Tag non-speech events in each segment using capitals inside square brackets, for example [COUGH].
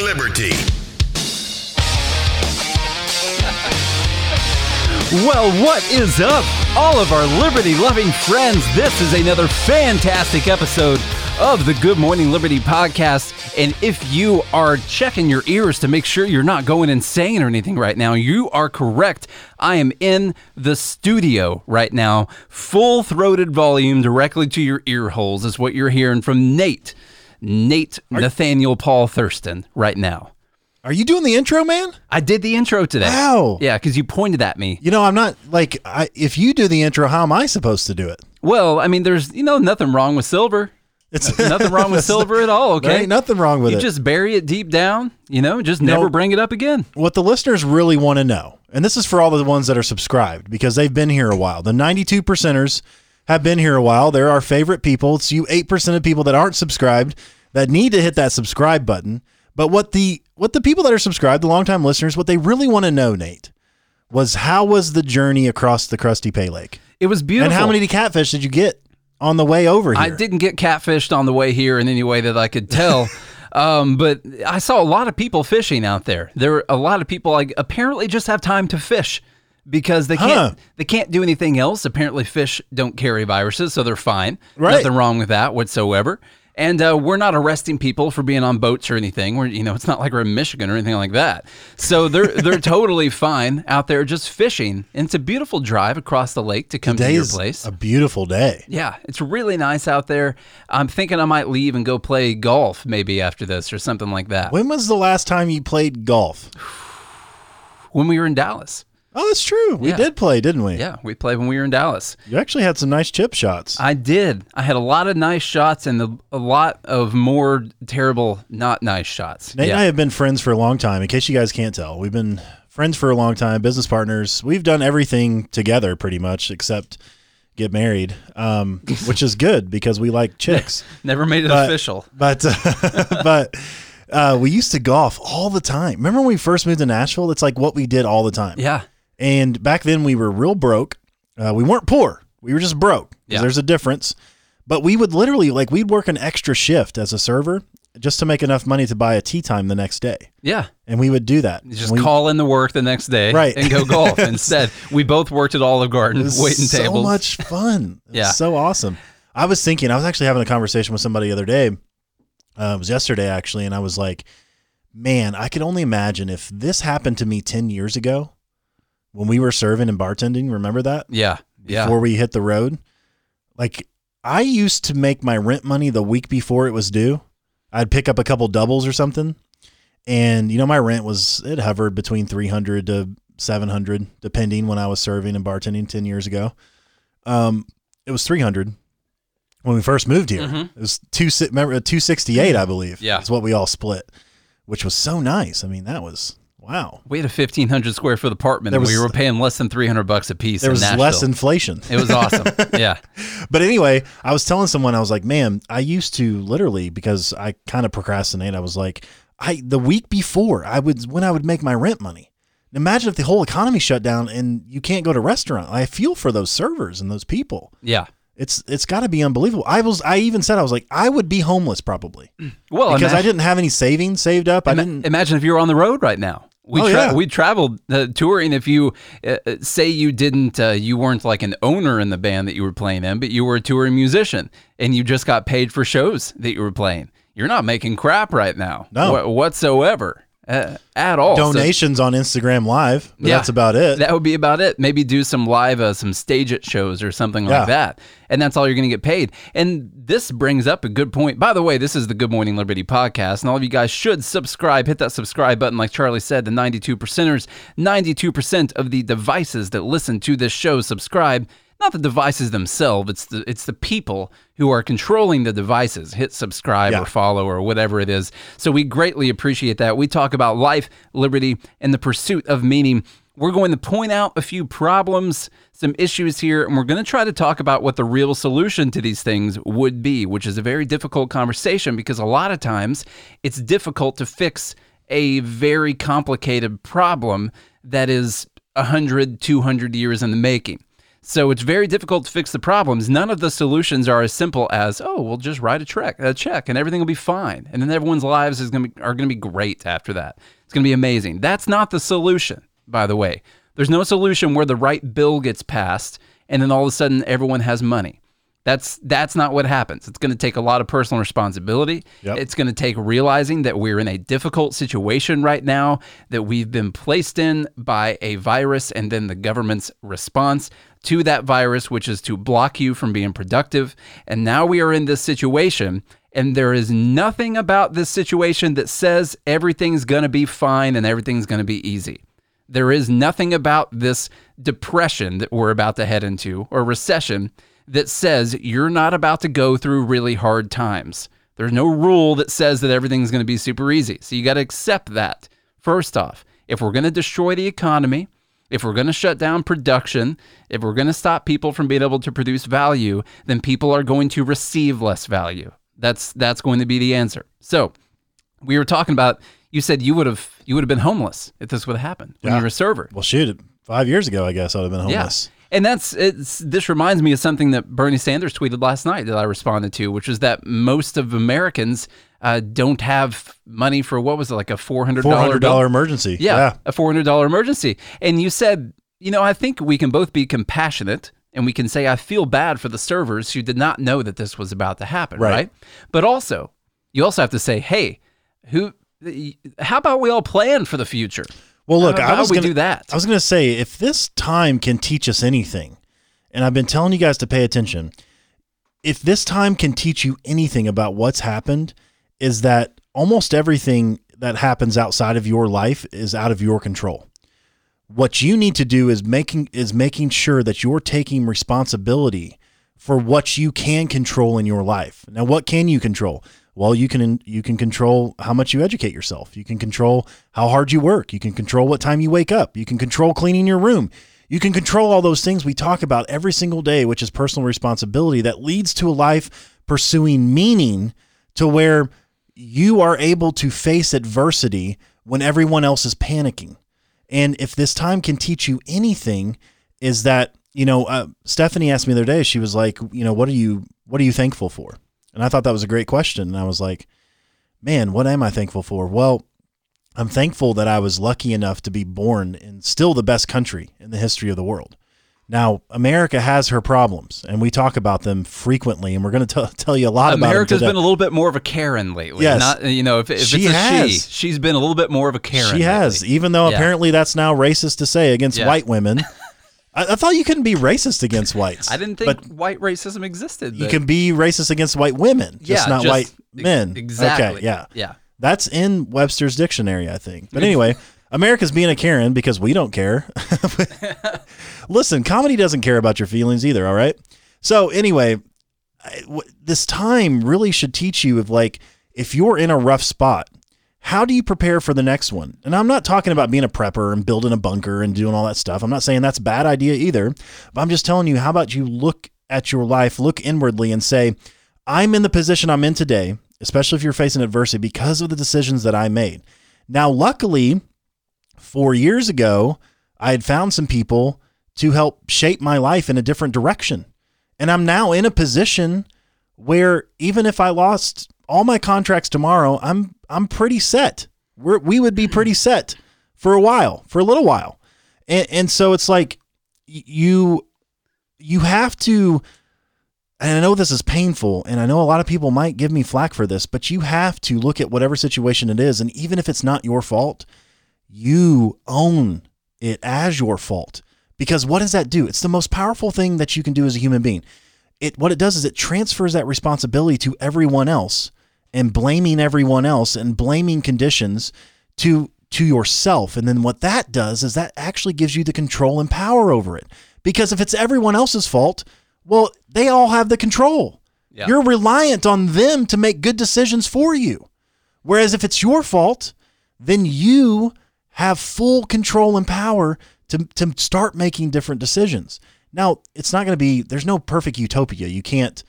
Liberty. Well, what is up, all of our liberty loving friends? This is another fantastic episode of the Good Morning Liberty podcast. And if you are checking your ears to make sure you're not going insane or anything right now, you are correct. I am in the studio right now, full throated volume directly to your ear holes, is what you're hearing from Nate. Nate Nathaniel Paul Thurston right now. Are you doing the intro, man? I did the intro today. Wow. Yeah, because you pointed at me. You know, I'm not like I, if you do the intro, how am I supposed to do it? Well, I mean, there's you know nothing wrong with silver. It's Nothing wrong with [LAUGHS] silver at all. Okay, ain't nothing wrong with you it. You just bury it deep down. You know, just never No. bring it up again. what the listeners really want to know, and this is for all the ones that are subscribed because they've been here a while. The 92 percenters have been here a while. They're our favorite people. It's you 8% of people that aren't subscribed that need to hit that subscribe button. But what the what the people that are subscribed, the longtime listeners, what they really want to know, Nate, was how was the journey across the crusty Pay Lake? It was beautiful. And how many catfish did you get on the way over here? I didn't get catfished on the way here in any way that I could tell. [LAUGHS] um, but I saw a lot of people fishing out there. There were a lot of people like apparently just have time to fish because they can't Huh. they can't do anything else. Apparently fish don't carry viruses, so they're fine. Right. Nothing wrong with that whatsoever. And uh, we're not arresting people for being on boats or anything. We're you know it's not like we're in Michigan or anything like that. So they're [LAUGHS] they're totally fine out there just fishing. And it's a beautiful drive across the lake to come to your place. a beautiful day. Yeah, it's really nice out there. I'm thinking I might leave and go play golf maybe after this or something like that. When was the last time you played golf? [SIGHS] When we were in Dallas. Oh, that's true. We Yeah. did play, didn't we? Yeah, we played when we were in Dallas. You actually had some nice chip shots. I did. I had a lot of nice shots and the, a lot of more terrible, not nice shots. Nate and I have been friends for a long time. In case you guys can't tell, we've been friends for a long time, business partners. We've done everything together pretty much except get married, um, [LAUGHS] which is good because we like chicks. [LAUGHS] Never made it But- official. But [LAUGHS] but uh, we used to golf all the time. Remember when we first moved to Nashville? It's like what we did all the time. Yeah. And back then we were real broke. Uh, we weren't poor. We were just broke. Yeah. There's a difference. But we would literally like we'd work an extra shift as a server just to make enough money to buy a tee time the next day. Yeah. And we would do that. You just we, call in the work the next day Right. and go golf [LAUGHS] instead. We both worked at Olive Garden, waiting so tables. much fun. [LAUGHS] Yeah. so awesome. I was thinking, I was actually having a conversation with somebody the other day. Uh, it was yesterday actually, and I was like, man, I could only imagine if this happened to me 10 years ago when we were serving and bartending. Remember that? Yeah. Yeah. Before we hit the road? Like, I used to make my rent money the week before it was due. I'd pick up a couple doubles or something. And, you know, my rent was, it hovered between 300 to 700, depending when I was serving and bartending 10 years ago. Um, it was 300 when we first moved here. Mhm. It was two, remember, 268, I believe. Yeah. That's what we all split, which was so nice. I mean, that was, wow. we had a 1,500 square foot apartment There and we were paying less than 300 bucks a piece There was less inflation. it was awesome. [LAUGHS] Yeah. But anyway, I was telling someone I was like, "Man, I used to literally because I kind of procrastinate. I was like, I the week before I would when I would make my rent money. Imagine if the whole economy shut down and you can't go to restaurant. I feel for those servers and those people. Yeah. It's it's got to be unbelievable. I was I even said I was like I would be homeless probably Well, because imagine, I didn't have any savings saved up. I ima- didn't. imagine if you were on the road right now. We Oh, tra- yeah. we traveled uh, touring. If you uh, uh, say you didn't, uh, you weren't like an owner in the band that you were playing in, but you were a touring musician and you just got paid for shows that you were playing. You're not making crap right now, No. wha- whatsoever, uh, at all. So- Donations on Instagram Live. Yeah. That's about it. That would be about it. Maybe do some live, uh, some StageIt shows or something Yeah. like that. And that's all you're going to get paid. And this brings up a good point. By the way, this is the Good Morning Liberty podcast, and all of you guys should subscribe. Hit that subscribe button, like Charlie said. The 92 percenters, 92% of the devices that listen to this show subscribe. Not the devices themselves. It's the it's the people who are controlling the devices. Hit subscribe Yeah. or follow or whatever it is. So we greatly appreciate that. We talk about life, liberty, and the pursuit of meaning. We're going to point out a few problems, some issues here, and we're going to try to talk about what the real solution to these things would be, which is a very difficult conversation because a lot of times it's difficult to fix a very complicated problem that is 100, 200 years in the making. So it's very difficult to fix the problems. None of the solutions are as simple as, oh, we'll just write a check, a check, and everything will be fine, and then everyone's lives is to be, are going to be great after that. It's going to be amazing. That's not the solution, by the way. There's no solution where the right bill gets passed, and then all of a sudden everyone has money. That's that's not what happens. It's going to take a lot of personal responsibility. Yep. It's going to take realizing that we're in a difficult situation right now, that we've been placed in by a virus and then the government's response to that virus which is to block you from being productive. And now we are in this situation and there is nothing about this situation that says everything's going to be fine and everything's going to be easy. There is nothing about this depression that we're about to head into or recession that says you're not about to go through really hard times. There's no rule that says that everything's going to be super easy. So you got to accept that. First off, if we're going to destroy the economy, if we're going to shut down production, if we're going to stop people from being able to produce value, then people are going to receive less value. That's that's going to be the answer. So, we were talking about you said you would have you would have been homeless if this would have happened when Yeah. you were a server. Well, shoot, five years ago, I guess I'd have been homeless. Yeah. And that's it's this reminds me of something that Bernie Sanders tweeted last night that I responded to, which is that most of Americans uh, don't have money for what was it like a four hundred dollar emergency. yeah, a four hundred dollar emergency. And you said, you know, I think we can both be compassionate and we can say I feel bad for the servers who did not know that this was about to happen, Right. right? But also, you also have to say, hey, who? How about we all plan for the future? Well, look, how I was we gonna do that? I was going to say if this time can teach us anything, and I've been telling you guys to pay attention. If this time can teach you anything about what's happened, is that almost everything that happens outside of your life is out of your control. What you need to do is making is making sure that you're taking responsibility for what you can control in your life. Now, what can you control? Well, you can you can control how much you educate yourself. You can control how hard you work. You can control what time you wake up. You can control cleaning your room. You can control all those things we talk about every single day, which is personal responsibility that leads to a life pursuing meaning to where you are able to face adversity when everyone else is panicking. And if this time can teach you anything, is that you know uh, Stephanie asked me the other day. She was like, you know, what are you what are you thankful for? And I thought that was a great question. And I was like, man, what am I thankful for? Well, I'm thankful that I was lucky enough to be born in still the best country in the history of the world. Now, America has her problems, and we talk about them frequently, and we're going to [LAUGHS] tell you a lot about America's them today. been a little bit more of a Karen lately. Yes. Not you know if, if She it's a has. she, she's been a little bit more of a Karen. She has, lately. even though Yeah. apparently that's now racist to say against Yeah. white women. [LAUGHS] I, I thought you couldn't be racist against whites. I didn't think white racism existed. you can be racist against white women, just yeah, not just- white ex- men. Exactly. Okay, yeah. Yeah. That's in Webster's dictionary, I think. But [LAUGHS] anyway, America's being a Karen because we don't care. [LAUGHS] Listen, comedy doesn't care about your feelings either, all right? So, anyway, this time really should teach you of like, if you're in a rough spot, how do you prepare for the next one? And I'm not talking about being a prepper and building a bunker and doing all that stuff. I'm not saying that's a bad idea either. But I'm just telling you, how about you look at your life, look inwardly, and say, I'm in the position I'm in today, especially if you're facing adversity, because of the decisions that I made. Now, luckily, four years ago, I had found some people to help shape my life in a different direction. And I'm now in a position where even if I lost all my contracts tomorrow, I'm I'm pretty set. We're, we would be pretty [CLEARS THROAT] set for a while, for a little while. And, and so it's like you you have to and I know this is painful, and I know a lot of people might give me flack for this, but you have to look at whatever situation it is, and even if it's not your fault, you own it as your fault. Because what does that do? It's the most powerful thing that you can do as a human being. It what it does is it transfers that responsibility to everyone else and blaming everyone else and blaming conditions to to yourself. And then what that does is that actually gives you the control and power over it. Because if it's everyone else's fault, well, they all have the control. Yeah. You're reliant on them to make good decisions for you. Whereas if it's your fault, then you have full control and power to, to start making different decisions. Now, it's not going to be, there's no perfect utopia. You can't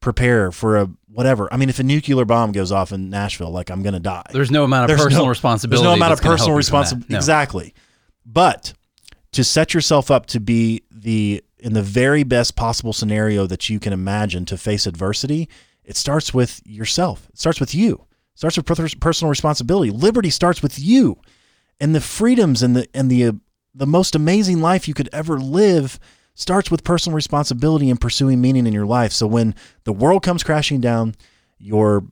prepare for a whatever. I mean, if a nuclear bomb goes off in Nashville, like I'm going to die. There's no amount of There's personal no- responsibility. There's no amount of personal help you from that. responsibility. No. Exactly. But to set yourself up to be the in the very best possible scenario that you can imagine to face adversity, it starts with yourself. It starts with you. It starts with personal responsibility. Liberty starts with you, and the freedoms and the and the uh, the most amazing life you could ever live starts with personal responsibility and pursuing meaning in your life. So when the world comes crashing down, your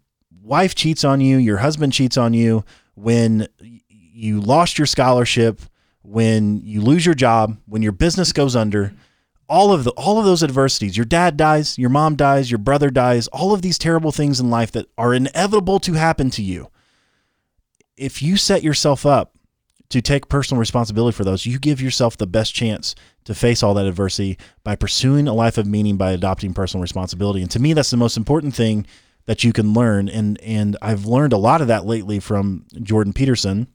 wife cheats on you, your husband cheats on you, when you lost your scholarship, when you lose your job, when your business goes under, all of the all of those adversities, your dad dies, your mom dies, your brother dies, all of these terrible things in life that are inevitable to happen to you. If you set yourself up to take personal responsibility for those, you give yourself the best chance to face all that adversity by pursuing a life of meaning by adopting personal responsibility. And to me, that's the most important thing that you can learn. And and I've learned a lot of that lately from Jordan Peterson.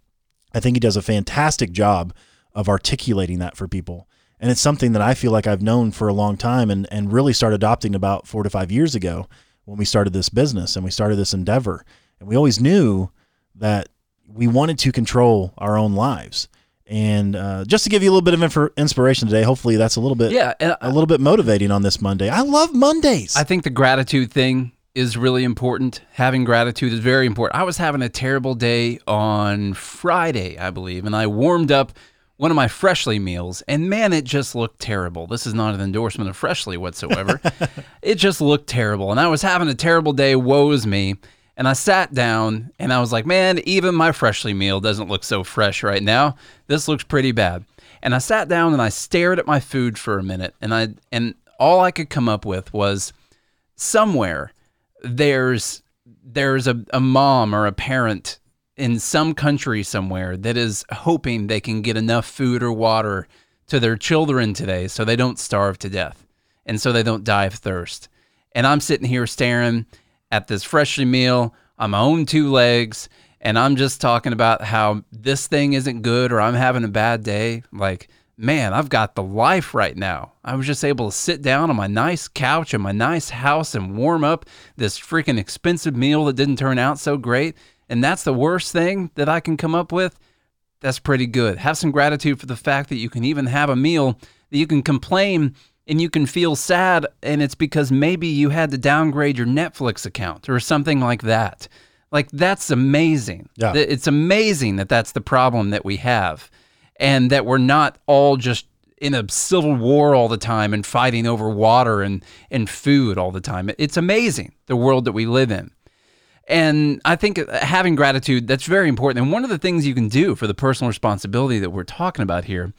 I think he does a fantastic job of articulating that for people. And it's something that I feel like I've known for a long time and, and really started adopting about four to five years ago when we started this business and we started this endeavor. And we always knew that we wanted to control our own lives. And uh, just to give you a little bit of inf- inspiration today, hopefully that's a little bit Yeah, and a little bit motivating on this Monday. I love Mondays. I think the gratitude thing is really important. Having gratitude is very important. I was having a terrible day on Friday, I believe, and I warmed up one of my Freshly meals, and man, it just looked terrible. This is not an endorsement of Freshly whatsoever. [LAUGHS] it just looked terrible, and I was having a terrible day. Woes me. And I sat down and I was like, man, even my Freshly meal doesn't look so fresh right now. This looks pretty bad. And I sat down and I stared at my food for a minute, and I and all I could come up with was somewhere there's there's a, a mom or a parent in some country somewhere that is hoping they can get enough food or water to their children today so they don't starve to death and so they don't die of thirst. And I'm sitting here staring at this freshly meal on my own two legs and I'm just talking about how this thing isn't good or I'm having a bad day. Like, man, I've got the life right now. I was just able to sit down on my nice couch in my nice house and warm up this freaking expensive meal that didn't turn out so great. And that's the worst thing that I can come up with. That's pretty good. Have some gratitude for the fact that you can even have a meal that you can complain and you can feel sad. And it's because maybe you had to downgrade your Netflix account or something like that. Like, that's amazing. Yeah. It's amazing that that's the problem that we have and that we're not all just in a civil war all the time and fighting over water and, and food all the time. It's amazing the world that we live in. And I think uh, having gratitude, that's very important. And one of the things you can do for the personal responsibility that we're talking about here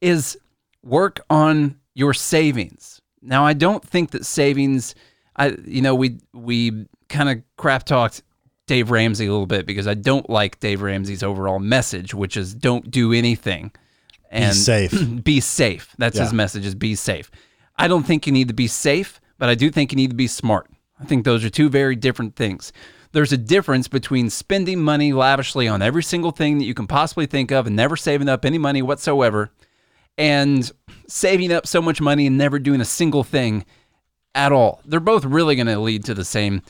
is work on your savings. Now, I don't think that savings, I you know, we we kind of crap talked Dave Ramsey a little bit because I don't like Dave Ramsey's overall message, which is don't do anything and be safe. [CLEARS THROAT] be safe. That's his message is be safe. I don't think you need to be safe, but I do think you need to be smart. I think those are two very different things. There's a difference between spending money lavishly on every single thing that you can possibly think of and never saving up any money whatsoever and saving up so much money and never doing a single thing at all. They're both really going to lead to the same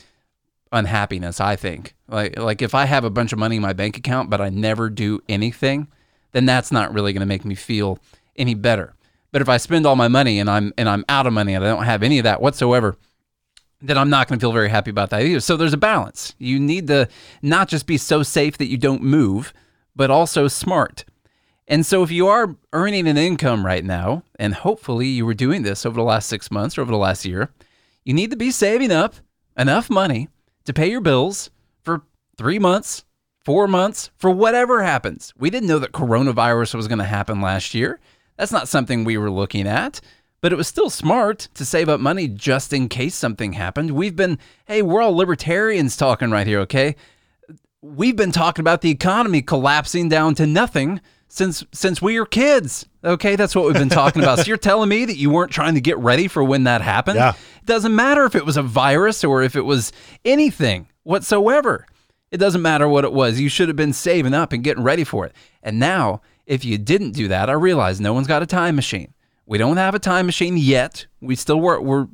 unhappiness, I think. Like like if I have a bunch of money in my bank account but I never do anything, then that's not really going to make me feel any better. But if I spend all my money and I'm and I'm out of money and I don't have any of that whatsoever, then I'm not going to feel very happy about that either. So there's a balance. You need to not just be so safe that you don't move, but also smart. And so if you are earning an income right now, and hopefully you were doing this over the last six months or over the last year, you need to be saving up enough money to pay your bills for three months, four months, for whatever happens. We didn't know that coronavirus was going to happen last year. That's not something we were looking at, but it was still smart to save up money just in case something happened. We've been, hey, we're all libertarians talking right here, okay? We've been talking about the economy collapsing down to nothing since since we were kids. Okay, that's what we've been talking about. So you're telling me that you weren't trying to get ready for when that happened? Yeah. It doesn't matter if it was a virus or if it was anything whatsoever. It doesn't matter what it was. You should have been saving up and getting ready for it. And now, if you didn't do that, I realize no one's got a time machine. We don't have a time machine yet. We still work. We're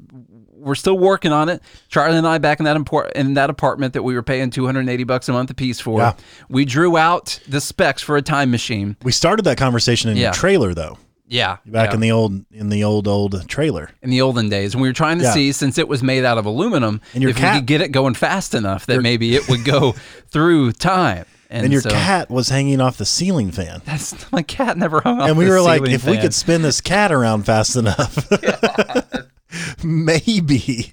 we're still working on it. Charlie and I back in that import, in that apartment that we were paying 280 bucks a month a piece for. Yeah. We drew out the specs for a time machine. We started that conversation in Yeah. your trailer though. Yeah. back yeah. in the old in the old old trailer. in the olden days. And we were trying to Yeah. see, since it was made out of aluminum, And your if we cat- could get it going fast enough that maybe it would go [LAUGHS] through time. And, And your so, cat was hanging off the ceiling fan. That's my cat never hung off and we were like, if we could spin this cat around fast enough, [LAUGHS] [LAUGHS] maybe,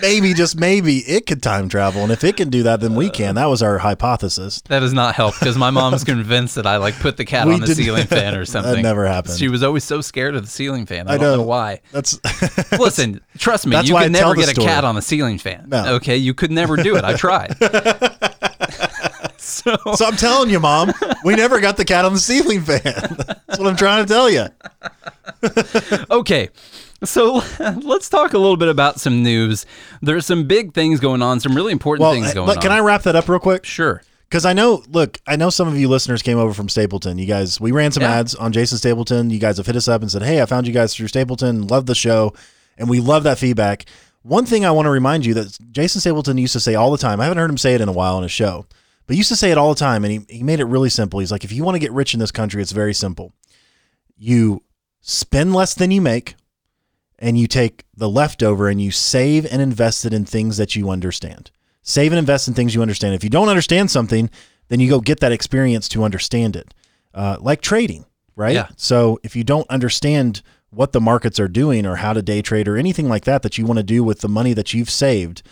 maybe just maybe it could time travel. And if it can do that, then we uh, can. That was our hypothesis. That does not help because my mom's [LAUGHS] convinced that I like put the cat We on the ceiling fan or [LAUGHS] something. That never happened. She was always so scared of the ceiling fan. I, I don't know. know. why. That's [LAUGHS] Listen, trust me, you could never get a cat on the ceiling fan. No. Okay, you could never do it. I tried. so so. I'm telling you, mom, we never got the cat on the ceiling fan. That's what I'm trying to tell you. okay. So [LAUGHS] let's talk a little bit about some news. There's some big things going on, some really important Well, things going on. can I wrap that up real quick? Sure. Because I know, look, I know some of you listeners came over from Stapleton. You guys, we ran some Yeah. ads on Jason Stapleton. You guys have hit us up and said, "Hey, I found you guys through Stapleton. Love the show," and we love that feedback. One thing I want to remind you that Jason Stapleton used to say all the time. I haven't heard him say it in a while on his show, but he used to say it all the time, and he he made it really simple. He's like, if you want to get rich in this country, it's very simple. You spend less than you make, and you take the leftover and you save and invest it in things that you understand. Save and invest in things you understand. If you don't understand something, then you go get that experience to understand it, uh, like trading, right? Yeah. So if you don't understand what the markets are doing or how to day trade or anything like that that you want to do with the money that you've saved,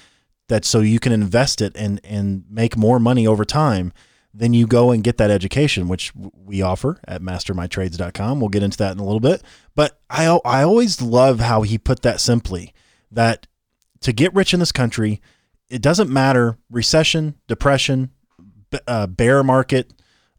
that so you can invest it and and make more money over time, then you go and get that education, which we offer at mastermytrades.com. We'll get into that in a little bit. But I I always love how he put that simply that to get rich in this country, it doesn't matter recession, depression, uh, bear market,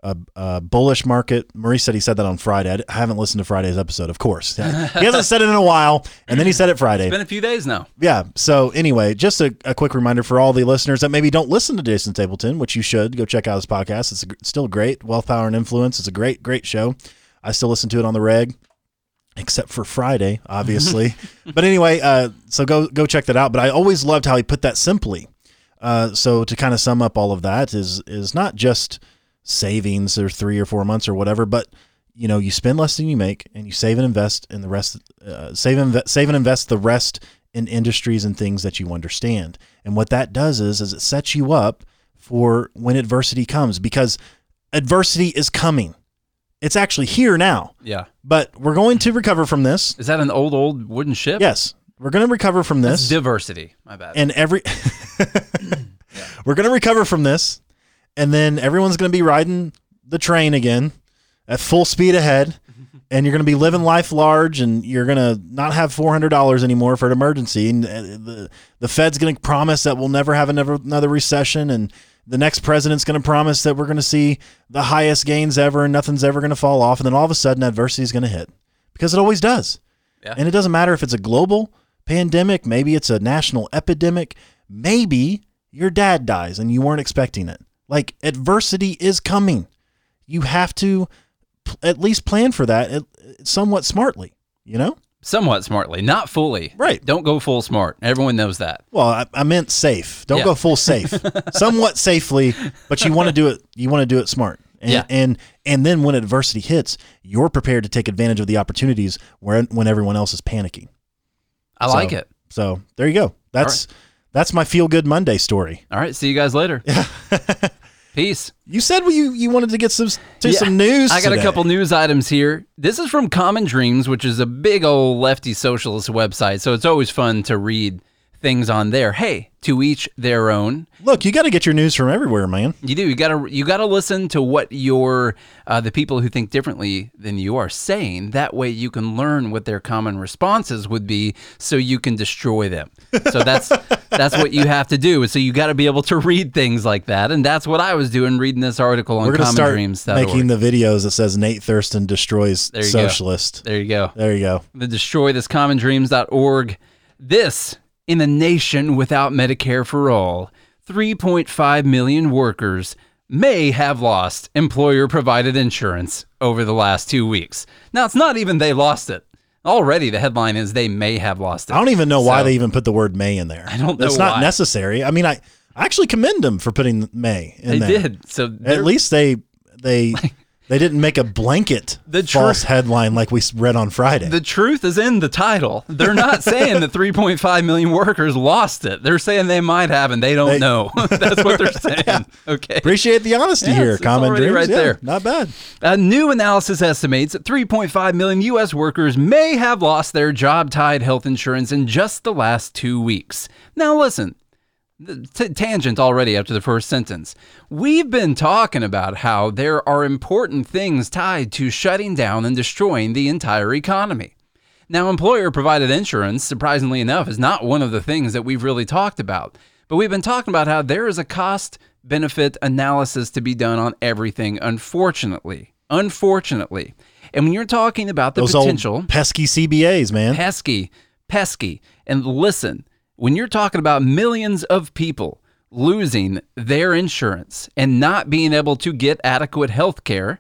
uh, uh, bullish market. Maurice said he said that on Friday. I haven't listened to Friday's episode, of course. [LAUGHS] he hasn't said it in a while, and then he said it Friday It's been a few days now. yeah. So anyway, just a, a quick reminder for all the listeners that maybe don't listen to Jason Stapleton, which you should go check out his podcast. It's a, still great. Wealth, Power, and Influence. It's a great, great show. I still listen to it on the reg, except for Friday, obviously. [LAUGHS] but anyway, uh, so go go check that out. But I always loved how he put that simply. Uh, so to kind of sum up all of that is is not just savings or three or four months or whatever, but you know you spend less than you make and you save and invest in the rest. Uh, save and save and invest the rest in industries and things that you understand. And what that does is is it sets you up for when adversity comes because adversity is coming. It's actually here now, Yeah. but we're going to recover from this. Is that an old, old wooden ship? Yes, we're going to recover from That's this. diversity. My bad. and every [COUGHS] [COUGHS] we're going to recover from this and then everyone's going to be riding the train again at full speed ahead [LAUGHS] and you're going to be living life large and you're going to not have $400 anymore for an emergency and uh, the the Fed's going to promise that we'll never have another another recession and the next president's going to promise that we're going to see the highest gains ever and nothing's ever going to fall off and then all of a sudden adversity is going to hit because it always does. Yeah. And it doesn't matter if it's a global pandemic, maybe it's a national epidemic, maybe your dad dies and you weren't expecting it. Like adversity is coming. You have to p- at least plan for that somewhat smartly, you know? Somewhat smartly, not fully. Right. Don't go full smart. Everyone knows that. Well, I, I meant safe. Don't Yeah. go full safe. [LAUGHS] somewhat safely, but you want to do it you want to do it smart. And, Yeah. and and then when adversity hits, you're prepared to take advantage of the opportunities where when everyone else is panicking. I So- like it. So there you go. That's that's my feel good Monday story. All right. See you guys later. [LAUGHS] Peace. You said you you wanted to get some to Yeah, some news. I got today. a couple news items here. This is from Common Dreams, which is a big old lefty socialist website. So it's always fun to read things on there. Hey, to each their own. Look, you got to get your news from everywhere, man. You do. You gotta. You gotta listen to what your uh, the people who think differently than you are saying. That way, you can learn what their common responses would be, so you can destroy them. So that's [LAUGHS] that's what you have to do. So you got to be able to read things like that, and that's what I was doing reading this article on We're gonna start commondreams.org. making the videos that says Nate Thurston destroys There you go. socialist. there you go. There you go. the destroy this commondreams.org. This in a nation without Medicare for all, 3.5 million workers may have lost employer provided insurance over the last two weeks. Now, it's not even they lost it. Already, the headline is they may have lost it. I don't even know why they even put the word May in there. I don't It's not why. necessary. I mean, I, I actually commend them for putting May in They there. did. So At least they they [LAUGHS] They didn't make a blanket The tr- false headline like we read on Friday. The truth is in the title. They're not saying that [LAUGHS] 3.5 million workers lost it. They're saying they might have and they don't They- know. [LAUGHS] That's what they're [LAUGHS] saying. Okay. Appreciate the honesty Yeah, here. it's- Common dreams, right Yeah, there. Not bad. A new analysis estimates that 3.5 million U.S. workers may have lost their job tied health insurance in just the last two weeks. Now, listen, t- tangent already after the first sentence. We've been talking about how there are important things tied to shutting down and destroying the entire economy. Now, employer provided insurance, surprisingly enough, is not one of the things that we've really talked about. But we've been talking about how there is a cost benefit analysis to be done on everything, unfortunately. Unfortunately. And when you're talking about the Those potential pesky CBAs, man. pesky, pesky. And listen, when you're talking about millions of people losing their insurance and not being able to get adequate health care,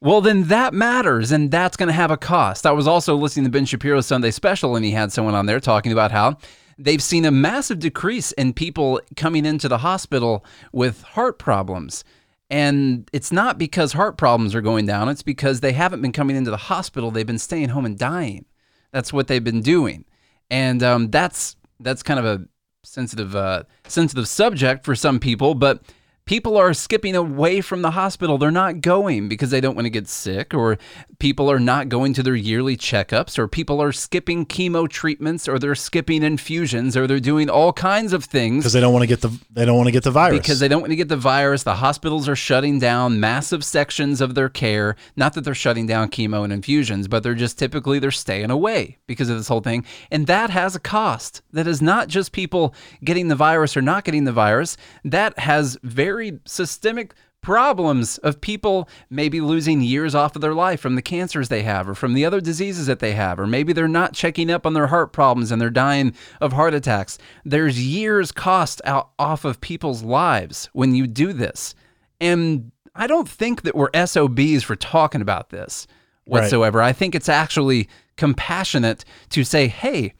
well, then that matters and that's going to have a cost. I was also listening to Ben Shapiro's Sunday special and he had someone on there talking about how they've seen a massive decrease in people coming into the hospital with heart problems. And it's not because heart problems are going down, it's because they haven't been coming into the hospital. They've been staying home and dying. That's what they've been doing. And um, that's that's kind of a sensitive uh, sensitive subject for some people, but people are skipping away from the hospital. They're not going because they don't want to get sick, or people are not going to their yearly checkups, or people are skipping chemo treatments, or they're skipping infusions, or they're doing all kinds of things Because they don't want to get the they don't want to get the virus. because they don't want to get the virus. The hospitals are shutting down massive sections of their care. Not that they're shutting down chemo and infusions, but they're just typically they're staying away because of this whole thing. And that has a cost. That is not just people getting the virus or not getting the virus. That has very systemic problems of people maybe losing years off of their life from the cancers they have or from the other diseases that they have or maybe they're not checking up on their heart problems and they're dying of heart attacks there's years cost out off of people's lives when you do this and i don't think that we're sobs for talking about this Right. whatsoever i think it's actually compassionate to say hey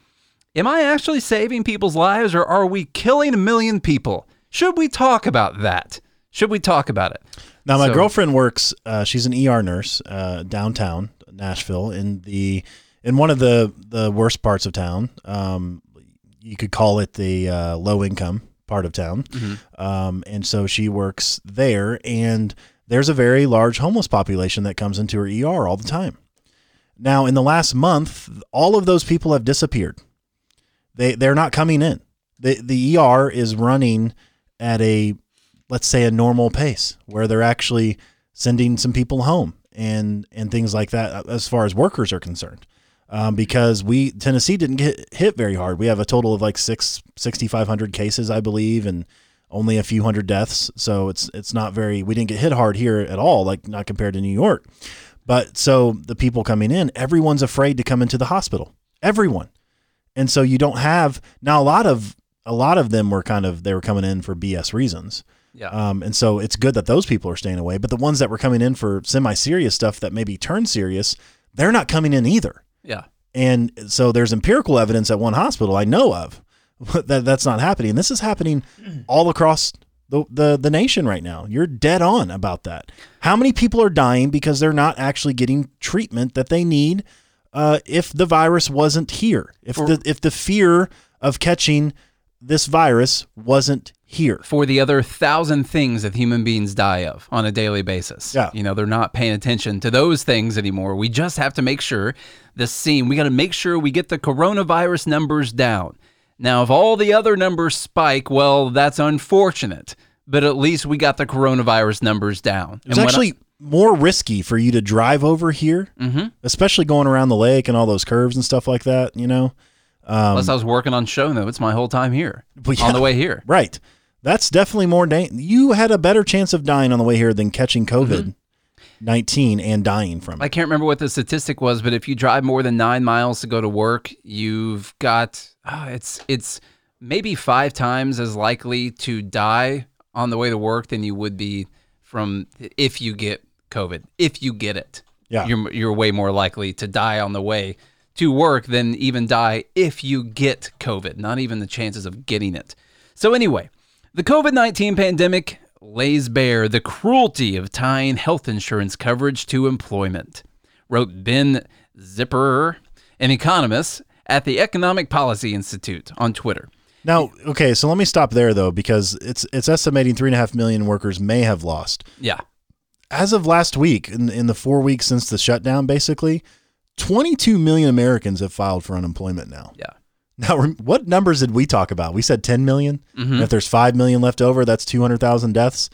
Am I actually saving people's lives or are we killing a million people? Should we talk about that? Should we talk about it? Now, my So- girlfriend works. Uh, she's an ER nurse uh, downtown Nashville, in the in one of the the worst parts of town. Um, you could call it the uh, low income part of town. Um, and so she works there, and there's a very large homeless population that comes into her ER all the time. Now, in the last month, all of those people have disappeared. They they're not coming in. The the ER is running at a let's say a normal pace where they're actually sending some people home and and things like that uh, as far as workers are concerned. Um, because we Tennessee didn't get hit very hard. We have a total of like six sixty five hundred cases, I believe, and only a few hundred deaths. So it's it's not very. We didn't get hit hard here at all, like not compared to New York. But so the people coming in, everyone's afraid to come into the hospital. Everyone and so you don't have now a lot of a lot of them were kind of they were coming in for BS reasons. Yeah. Um, and so it's good that those people are staying away. But the ones that were coming in for semi-serious stuff that maybe turned serious, they're not coming in either. yeah. And so there's empirical evidence at one hospital I know of [LAUGHS] that that's not happening. And this is happening [CLEARS THROAT] all across the, the the nation right now. You're dead on about that. How many people are dying because they're not actually getting treatment that they need uh, if the virus wasn't here? If the if the fear of catching this virus wasn't here. For the other thousand things that human beings die of on a daily basis. Yeah. You know, they're not paying attention to those things anymore. We just have to make sure the scene, we got to make sure we get the coronavirus numbers down. Now, if all the other numbers spike, well, that's unfortunate. But at least we got the coronavirus numbers down. It's what I- actually more risky for you to drive over here, mm-hmm. especially going around the lake and all those curves and stuff like that. You know, Plus, I was working on show notes my whole time here yeah. on the way here. [LAUGHS] right? That's definitely more. Da- you had a better chance of dying on the way here than catching COVID nineteen and dying from it. I can't remember what the statistic was, but if you drive more than nine miles to go to work, you've got ah, it's it's maybe five times as likely to die on the way to work than you would be from if you get COVID. If you get it, Yeah. you're you're way more likely to die on the way to work than even die if you get COVID. Not even the chances of getting it. So anyway, the COVID nineteen pandemic lays bare the cruelty of tying health insurance coverage to employment, wrote Ben Zipperer, an economist at the Economic Policy Institute on Twitter. Now, okay, so let me stop there though, because it's it's estimating three and a half million workers may have lost. Yeah. As of last week, in, in the four weeks since the shutdown, basically, 22 million Americans have filed for unemployment now. Yeah. Now, what numbers did we talk about? We said 10 million. Mm-hmm. If there's 5 million left over, that's 200,000 deaths.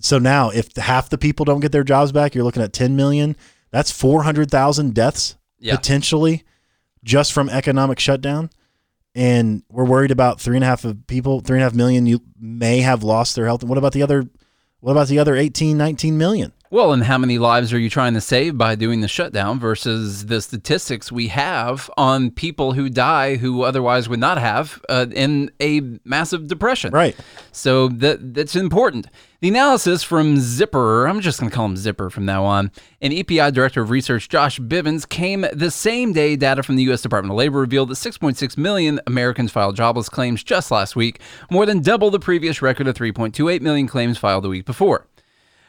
So now, if half the people don't get their jobs back, you're looking at 10 million. That's 400,000 deaths Yeah. potentially just from economic shutdown. And we're worried about three and a half of people, three and a half million you may have lost their health. And what about the other, what about the other 18, 19 million? Well, and how many lives are you trying to save by doing the shutdown versus the statistics we have on people who die who otherwise would not have uh, in a massive depression? Right. So that that's important. The analysis from Zipper, I'm just going to call him Zipper from now on, and EPI Director of Research Josh Bivens came the same day data from the U.S. Department of Labor revealed that 6.6 million Americans filed jobless claims just last week, more than double the previous record of 3.28 million claims filed the week before.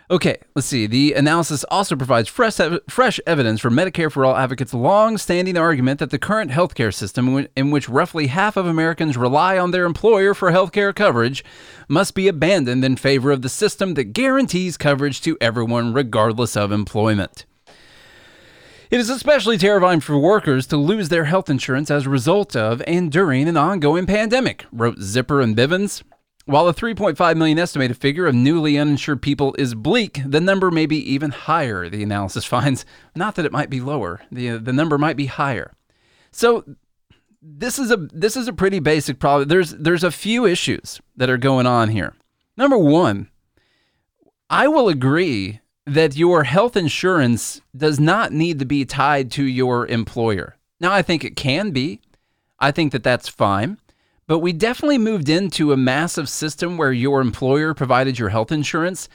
Okay, let's see. The analysis also provides fresh, ev- fresh evidence for Medicare for All advocates' long standing argument that the current healthcare system, in in which roughly half of Americans rely on their employer for healthcare coverage, must be abandoned in favor of the system that guarantees coverage to everyone regardless of employment. It is especially terrifying for workers to lose their health insurance as a result of and during an ongoing pandemic, wrote Zipper and Bivens. While the 3.5 million estimated figure of newly uninsured people is bleak, the number may be even higher, the analysis [LAUGHS] finds. Not that it might be lower, the, uh, the number might be higher. So this is a this is a pretty basic problem. There's there's a few issues that are going on here. Number 1, I will agree that your health insurance does not need to be tied to your employer. Now, I think it can be. I think that that's fine. But we definitely moved into a massive system where your employer provided your health insurance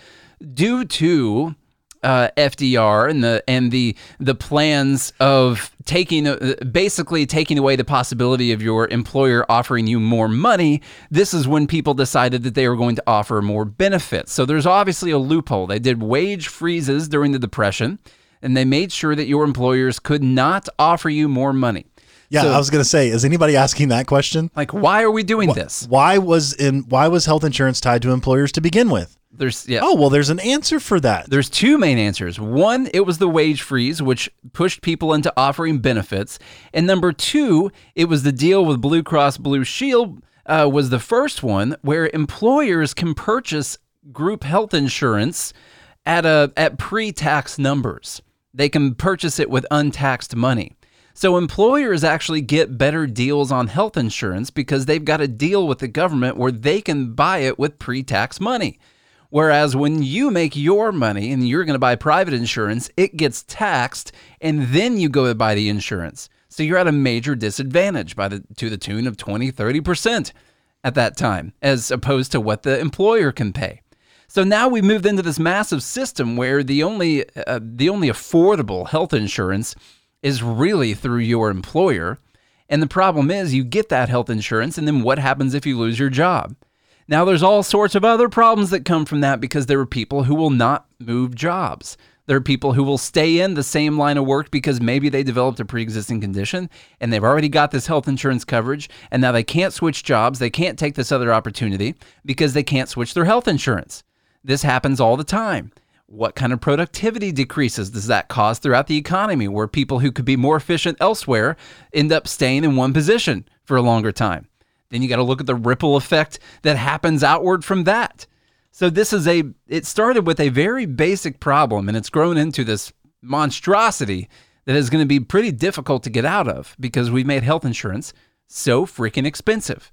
due to uh, FDR and the and the the plans of taking uh, basically taking away the possibility of your employer offering you more money. This is when people decided that they were going to offer more benefits. So there's obviously a loophole. They did wage freezes during the depression, and they made sure that your employers could not offer you more money. Yeah, So- I was going to say, is anybody asking that question? Like, why are we doing this? Why was in why was health insurance tied to employers to begin with? There's yeah. Oh, well, there's an answer for that. There's two main answers. One, it was the wage freeze, which pushed people into offering benefits. And number two, it was the deal with Blue Cross Blue Shield, uh, was the first one where employers can purchase group health insurance at a at pre-tax numbers. They can purchase it with untaxed money. So employers actually get better deals on health insurance because they've got a deal with the government where they can buy it with pre-tax money. Whereas when you make your money and you're going to buy private insurance, it gets taxed and then you go to buy the insurance. So you're at a major disadvantage by the to the tune of 20, 30% at that time as opposed to what the employer can pay. So now we've moved into this massive system where the only uh, the only affordable health insurance is really through your employer. And the problem is you get that health insurance and then what happens if you lose your job? Now, there's all sorts of other problems that come from that because there are people who will not move jobs. There are people who will stay in the same line of work because maybe they developed a pre existing condition and they've already got this health insurance coverage and now they can't switch jobs. They can't take this other opportunity because they can't switch their health insurance. This happens all the time. What kind of productivity decreases does that cause throughout the economy where people who could be more efficient elsewhere end up staying in one position for a longer time? Then you got to look at the ripple effect that happens outward from that. So this is a it started with a very basic problem and it's grown into this monstrosity that is going to be pretty difficult to get out of because we made health insurance so freaking expensive.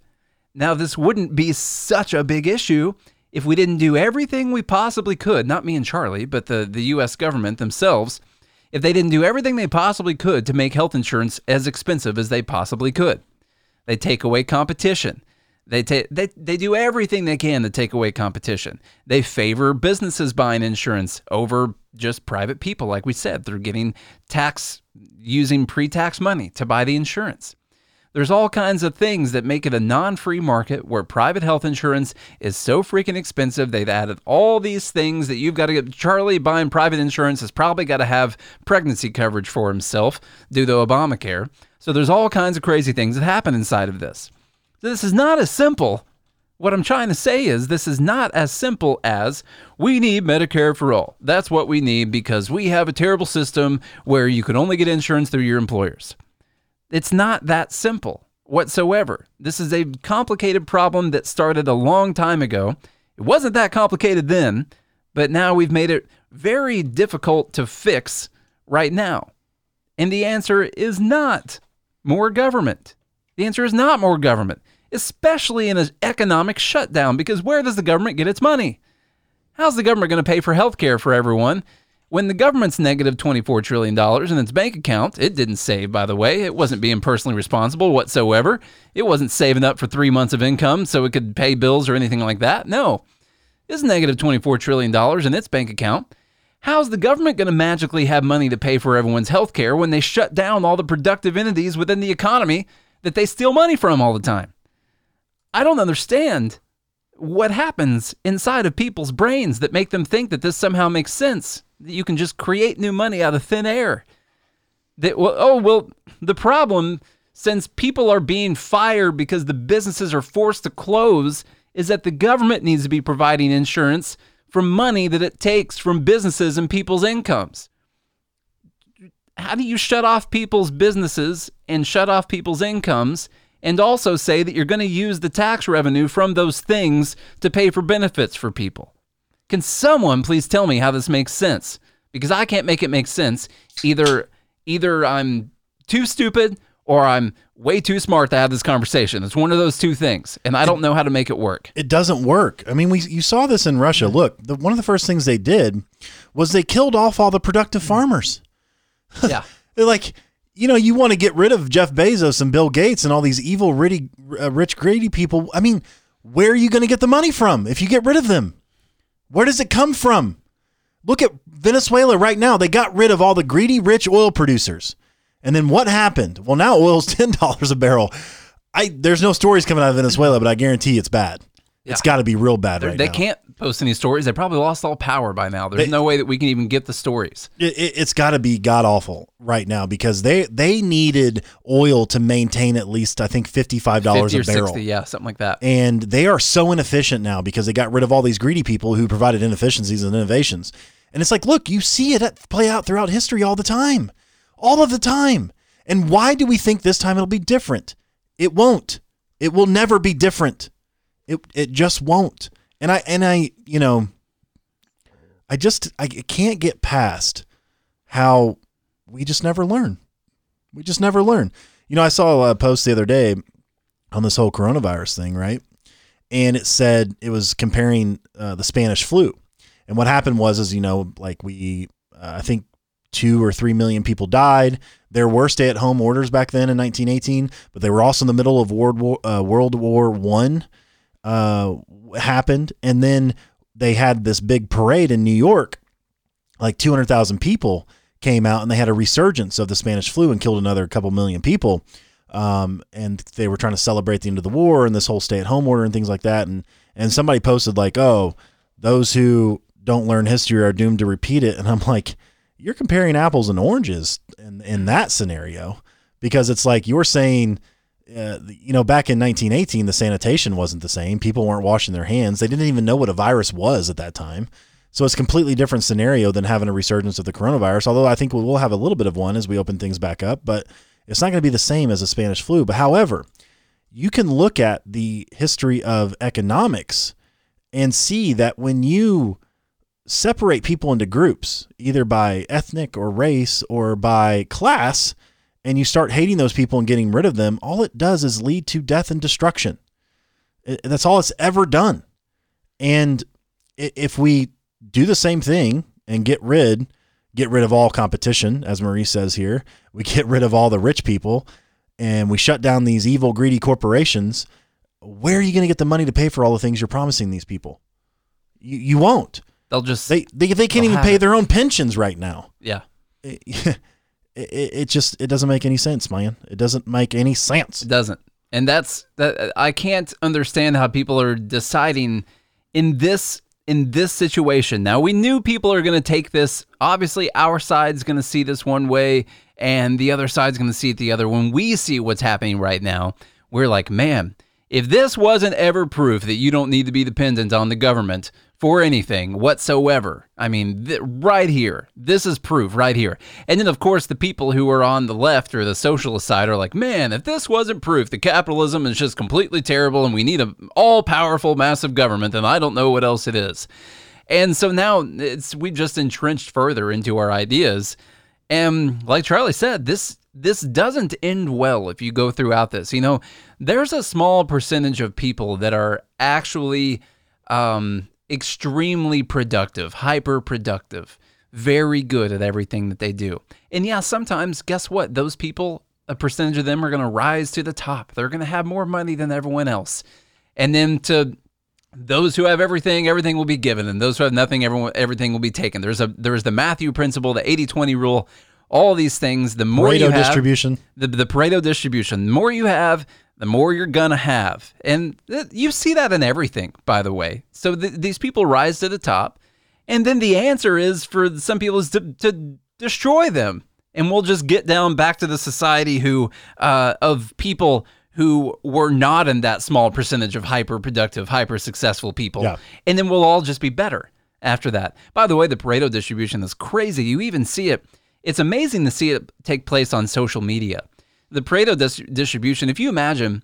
Now this wouldn't be such a big issue if we didn't do everything we possibly could, not me and Charlie, but the the US government themselves, if they didn't do everything they possibly could to make health insurance as expensive as they possibly could. They take away competition. They, ta- they, they do everything they can to take away competition. They favor businesses buying insurance over just private people, like we said. They're getting tax using pre tax money to buy the insurance. There's all kinds of things that make it a non free market where private health insurance is so freaking expensive. They've added all these things that you've got to get. Charlie buying private insurance has probably got to have pregnancy coverage for himself due to Obamacare. So there's all kinds of crazy things that happen inside of this. This is not as simple. What I'm trying to say is this is not as simple as we need Medicare for all. That's what we need because we have a terrible system where you can only get insurance through your employers. It's not that simple whatsoever. This is a complicated problem that started a long time ago. It wasn't that complicated then, but now we've made it very difficult to fix right now. And the answer is not more government. The answer is not more government, especially in an economic shutdown, because where does the government get its money? How's the government going to pay for health care for everyone when the government's negative $24 trillion in its bank account, it didn't save, by the way. It wasn't being personally responsible whatsoever. It wasn't saving up for three months of income so it could pay bills or anything like that. No. It's negative $24 trillion in its bank account. How's the government going to magically have money to pay for everyone's health care when they shut down all the productive entities within the economy that they steal money from all the time? I don't understand what happens inside of people's brains that make them think that this somehow makes sense you can just create new money out of thin air. That well, oh well, the problem since people are being fired because the businesses are forced to close is that the government needs to be providing insurance for money that it takes from businesses and people's incomes. How do you shut off people's businesses and shut off people's incomes and also say that you're going to use the tax revenue from those things to pay for benefits for people? Can someone please tell me how this makes sense? Because I can't make it make sense. Either either I'm too stupid or I'm way too smart to have this conversation. It's one of those two things, and I don't know how to make it work. It doesn't work. I mean, we you saw this in Russia. Look, the, one of the first things they did was they killed off all the productive farmers. [LAUGHS] Yeah, [LAUGHS] they're like, you know, you want to get rid of Jeff Bezos and Bill Gates and all these evil, rich, uh, rich, greedy people. I mean, where are you going to get the money from if you get rid of them? Where does it come from? Look at Venezuela right now. They got rid of all the greedy, rich oil producers. And then what happened? Well, now oil's [LAUGHS] ten dollars a barrel. I there's no stories coming out of Venezuela, but I guarantee it's bad. Yeah. It's got to be real bad They're, right they now. They can't post any stories. They probably lost all power by now. There's they, no way that we can even get the stories. It, it, it's got to be god awful right now because they they needed oil to maintain at least I think fifty five dollars a barrel. 60, yeah, something like that. And they are so inefficient now because they got rid of all these greedy people who provided inefficiencies and innovations. And it's like, look, you see it play out throughout history all the time, all of the time. And why do we think this time it'll be different? It won't. It will never be different. It it just won't. And I and I, you know, I just I can't get past how we just never learn. We just never learn. You know, I saw a post the other day on this whole coronavirus thing, right? And it said it was comparing uh, the Spanish flu. And what happened was, is you know, like we, uh, I think two or three million people died. There were stay-at-home orders back then in 1918, but they were also in the middle of World War uh, World War One uh, happened, and then they had this big parade in New York, like 200,000 people came out, and they had a resurgence of the Spanish flu and killed another couple million people. Um, and they were trying to celebrate the end of the war and this whole stay-at-home order and things like that. And and somebody posted like, "Oh, those who don't learn history are doomed to repeat it." And I'm like, "You're comparing apples and oranges in in that scenario." Because it's like you're saying uh, you know, back in 1918, the sanitation wasn't the same. People weren't washing their hands. They didn't even know what a virus was at that time. So it's a completely different scenario than having a resurgence of the coronavirus. Although I think we'll have a little bit of one as we open things back up, but it's not going to be the same as a Spanish flu. But however, you can look at the history of economics and see that when you separate people into groups, either by ethnic or race or by class, and you start hating those people and getting rid of them, all it does is lead to death and destruction. That's all it's ever done. And if we do the same thing and get rid get rid of all competition, as Marie says here, we get rid of all the rich people and we shut down these evil greedy corporations, where are you going to get the money to pay for all the things you're promising these people? You, you won't. They'll just they they, they can't even pay it. their own pensions right now. Yeah. [LAUGHS] it, it just it doesn't make any sense, man. It doesn't make any sense. It doesn't. And that's that I can't understand how people are deciding in this in this situation. Now we knew people are going to take this. Obviously, our side's going to see this one way and the other side's going to see it the other. When we see what's happening right now, we're like, "Man, if this wasn't ever proof that you don't need to be dependent on the government for anything whatsoever, I mean, th- right here, this is proof right here. And then, of course, the people who are on the left or the socialist side are like, man, if this wasn't proof that capitalism is just completely terrible and we need an all powerful, massive government, then I don't know what else it is. And so now it's we just entrenched further into our ideas. And like Charlie said, this this doesn't end well if you go throughout this. You know, there's a small percentage of people that are actually um, extremely productive, hyper productive, very good at everything that they do. And yeah, sometimes, guess what? Those people, a percentage of them are going to rise to the top. They're going to have more money than everyone else. And then to those who have everything, everything will be given, and those who have nothing, everyone, everything will be taken. There's a there's the Matthew principle, the 80-20 rule, all these things. The more Pareto you have, distribution. the the Pareto distribution. The more you have, the more you're gonna have, and th- you see that in everything, by the way. So th- these people rise to the top, and then the answer is for some people is to, to destroy them, and we'll just get down back to the society who uh, of people who were not in that small percentage of hyper productive, hyper successful people, Yeah. and then we'll all just be better after that. By the way, the Pareto distribution is crazy. You even see it. It's amazing to see it take place on social media. The Pareto dis- distribution, if you imagine,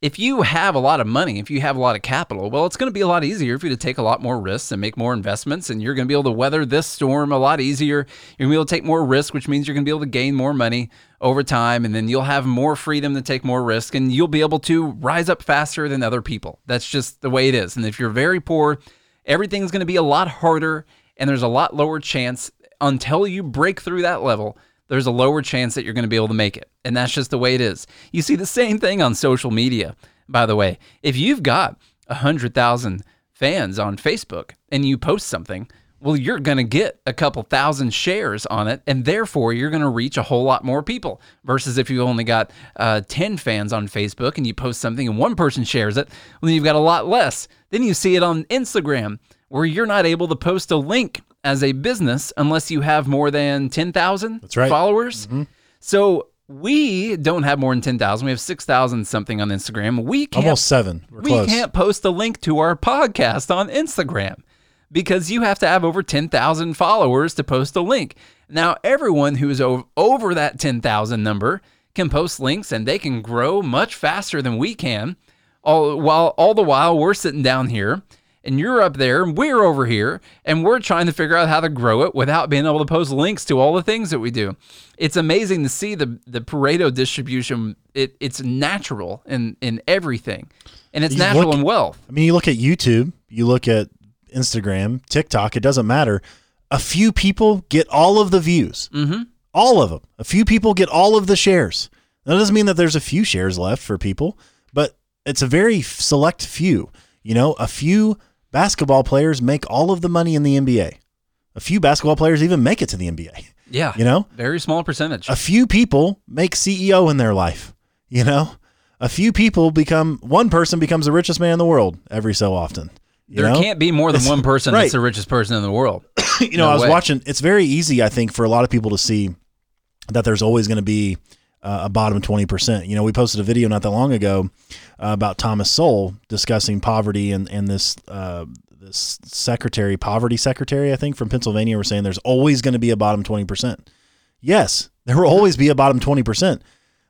if you have a lot of money, if you have a lot of capital, well, it's going to be a lot easier for you to take a lot more risks and make more investments, and you're going to be able to weather this storm a lot easier. You're going to be able to take more risk, which means you're going to be able to gain more money over time, and then you'll have more freedom to take more risk, and you'll be able to rise up faster than other people. That's just the way it is. And if you're very poor, everything's going to be a lot harder, and there's a lot lower chance until you break through that level there's a lower chance that you're going to be able to make it. And that's just the way it is. You see the same thing on social media, by the way. If you've got 100,000 fans on Facebook and you post something, well, you're going to get a couple thousand shares on it, and therefore you're going to reach a whole lot more people. Versus if you only got uh, 10 fans on Facebook and you post something and one person shares it, well, then you've got a lot less. Then you see it on Instagram where you're not able to post a link as a business unless you have more than 10,000 That's right. followers. Mm-hmm. So we don't have more than 10,000. We have 6,000 something on Instagram. We can't Almost seven. We're we close. can't post a link to our podcast on Instagram because you have to have over 10,000 followers to post a link. Now, everyone who is over that 10,000 number can post links and they can grow much faster than we can. All while all the while we're sitting down here and you're up there and we're over here and we're trying to figure out how to grow it without being able to post links to all the things that we do. It's amazing to see the the Pareto distribution. It it's natural in in everything. And it's You natural look- in wealth. I mean, you look at YouTube, you look at Instagram, TikTok, it doesn't matter. A few people get all of the views. Mm-hmm. All of them. A few people get all of the shares. That doesn't mean that there's a few shares left for people, but it's a very select few. You know, a few basketball players make all of the money in the NBA. A few basketball players even make it to the NBA. [LAUGHS] Yeah. You know, Very small percentage. a few people make CEO in their life. You know, a few people become one person becomes the richest man in the world every so often. There know? can't be more than It's- one person right. that's the richest person in the world. [COUGHS] you know, No I was way. watching. It's very easy, I think, for a lot of people to see that there's always going to be uh, a bottom twenty percent. You know, we posted a video not that long ago uh, about Thomas Sowell discussing poverty and and this uh, this secretary, poverty secretary, I think from Pennsylvania, were saying there's always going to be a bottom twenty percent. Yes, there will always be a bottom twenty percent.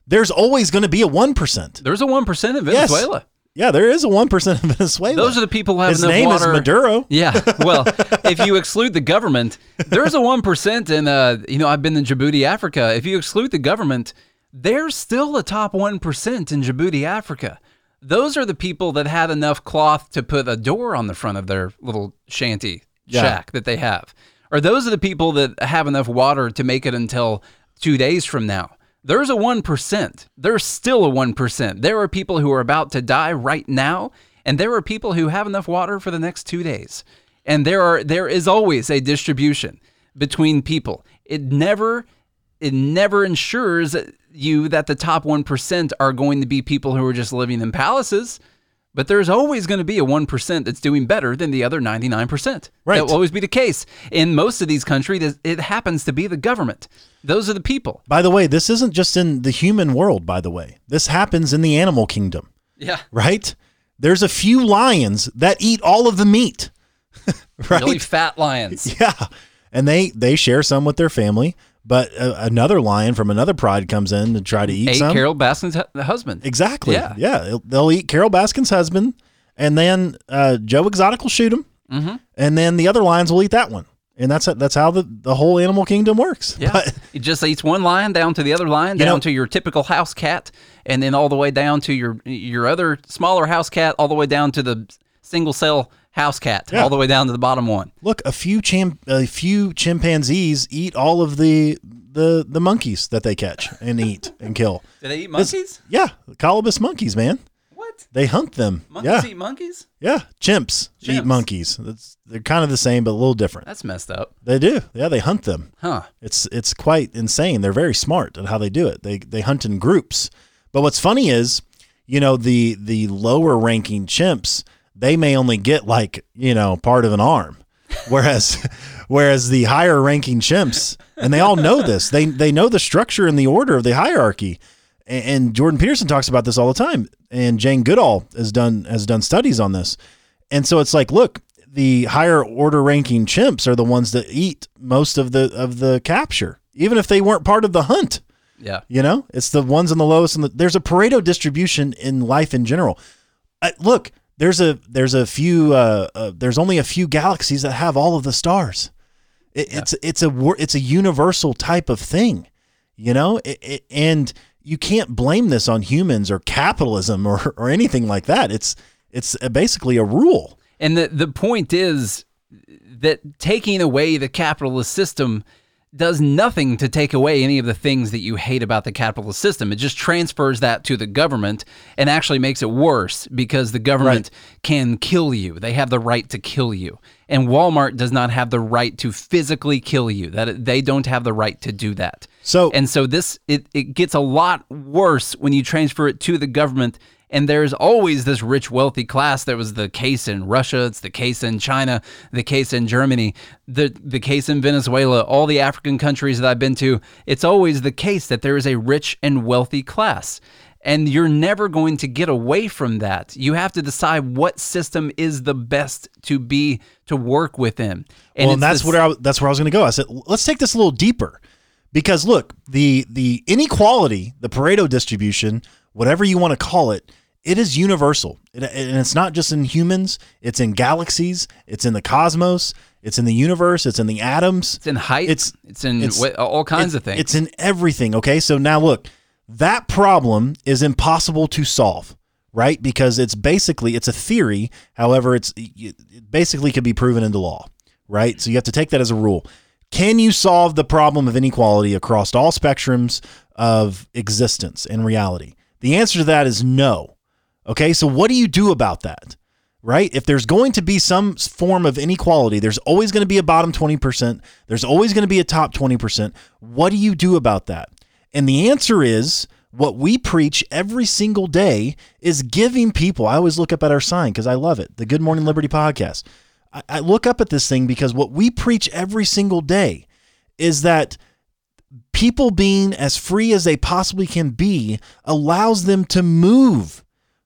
There's always going to be a one percent. There's a 1% in Yes. Venezuela. Yeah, there is a one percent in Venezuela. Those are the people who have His name water. is Maduro. Yeah. Well, if you exclude the government, there's a 1% in, uh, you know, I've been in Djibouti, Africa. If you exclude the government, there's still a top 1% in Djibouti, Africa. Those are the people that had enough cloth to put a door on the front of their little shanty Yeah. shack that they have. Or those are the people that have enough water to make it until two days from now. There's a 1%. There's still a 1%. There are people who are about to die right now, and there are people who have enough water for the next two days. And there are there is always a distribution between people. It never it never ensures you that the top 1% are going to be people who are just living in palaces. But there's always going to be a 1% that's doing better than the other 99%. Right. That will always be the case. In most of these countries, it happens to be the government. Those are the people. By the way, this isn't just in the human world, by the way. This happens in the animal kingdom, Yeah. right? There's a few lions that eat all of the meat. [LAUGHS] right? Really fat lions. [LAUGHS] Yeah. And they they share some with their family, but uh, another lion from another pride comes in to try to eat Ate some. Carole Baskin's hu- husband. Exactly. Yeah. Yeah. They'll- They'll eat Carole Baskin's husband, and then uh, Joe Exotic will shoot him, Mm-hmm. and then the other lions will eat that one. And that's that's how the, the whole animal kingdom works. Yeah. But it just eats one lion down to the other lion, You down know- to your typical house cat, and then all the way down to your your other smaller house cat, all the way down to the single cell house cat, Yeah. all the way down to the bottom one. look, a few chim- a few chimpanzees eat all of the the the monkeys that they catch and eat [LAUGHS] and kill. Do they eat This- monkeys? Yeah, colobus monkeys, man. What? They hunt them. Monkeys yeah, eat monkeys? yeah. Chimps, eat monkeys. That's, they're kind of the same, but a little different. That's messed up. They do. Yeah, they hunt them. Huh. It's it's quite insane. They're very smart at how they do it. They they hunt in groups. But what's funny is, you know, the the lower ranking chimps, they may only get like, you know, part of an arm. [LAUGHS] Whereas whereas the higher ranking chimps, and they all know this. They they know the structure and the order of the hierarchy. And, and Jordan Peterson talks about this all the time. And Jane Goodall has done has done studies on this. And so it's like, look, the higher order ranking chimps are the ones that eat most of the of the capture, even if they weren't part of the hunt. Yeah. You know, it's the ones on the lowest. And the, there's a Pareto distribution in life in general. Uh, look, there's a there's a few uh, uh, there's only a few galaxies that have all of the stars. It, It's it's a it's a universal type of thing, you know, it, it, and you can't blame this on humans or capitalism or or anything like that. It's it's basically a rule. And the the point is that taking away the capitalist system does nothing to take away any of the things that you hate about the capitalist system. It just transfers that to the government and actually makes it worse because the government can kill you. They have the right to kill you. And Walmart does not have the right to physically kill you. That they don't have the right to do that. So And so this it, it gets a lot worse when you transfer it to the government. And there's always this rich, wealthy class. That was the case in Russia. It's the case in China. The case in Germany. The the case in Venezuela. All the African countries that I've been to. It's always the case that there is a rich and wealthy class. And you're never going to get away from that. You have to decide what system is the best to be to work within. well, and that's this- where I, that's where I was going to go. I said, let's take this a little deeper, because look, the the inequality, the Pareto distribution, whatever you want to call it, it is universal, It- and it's not just in humans. It's in galaxies. It's in the cosmos. It's in the universe. It's in the atoms. it's in height. it's- It's in it's- all kinds It- of things. It's in everything. Okay, so now look, that problem is impossible to solve, right? Because it's basically it's a theory. However, it's it basically could be proven into law, right? So you have to take that as a rule. Can you solve the problem of inequality across all spectrums of existence and reality? The answer to that is no. Okay, so what do you do about that? Right? If there's going to be some form of inequality, there's always going to be a bottom 20%, there's always going to be a top 20%. What do you do about that? And the answer is what we preach every single day is giving people. I always look up at our sign because I love it, the Good Morning Liberty podcast. I, I look up at this thing because what we preach every single day is that people being as free as they possibly can be allows them to move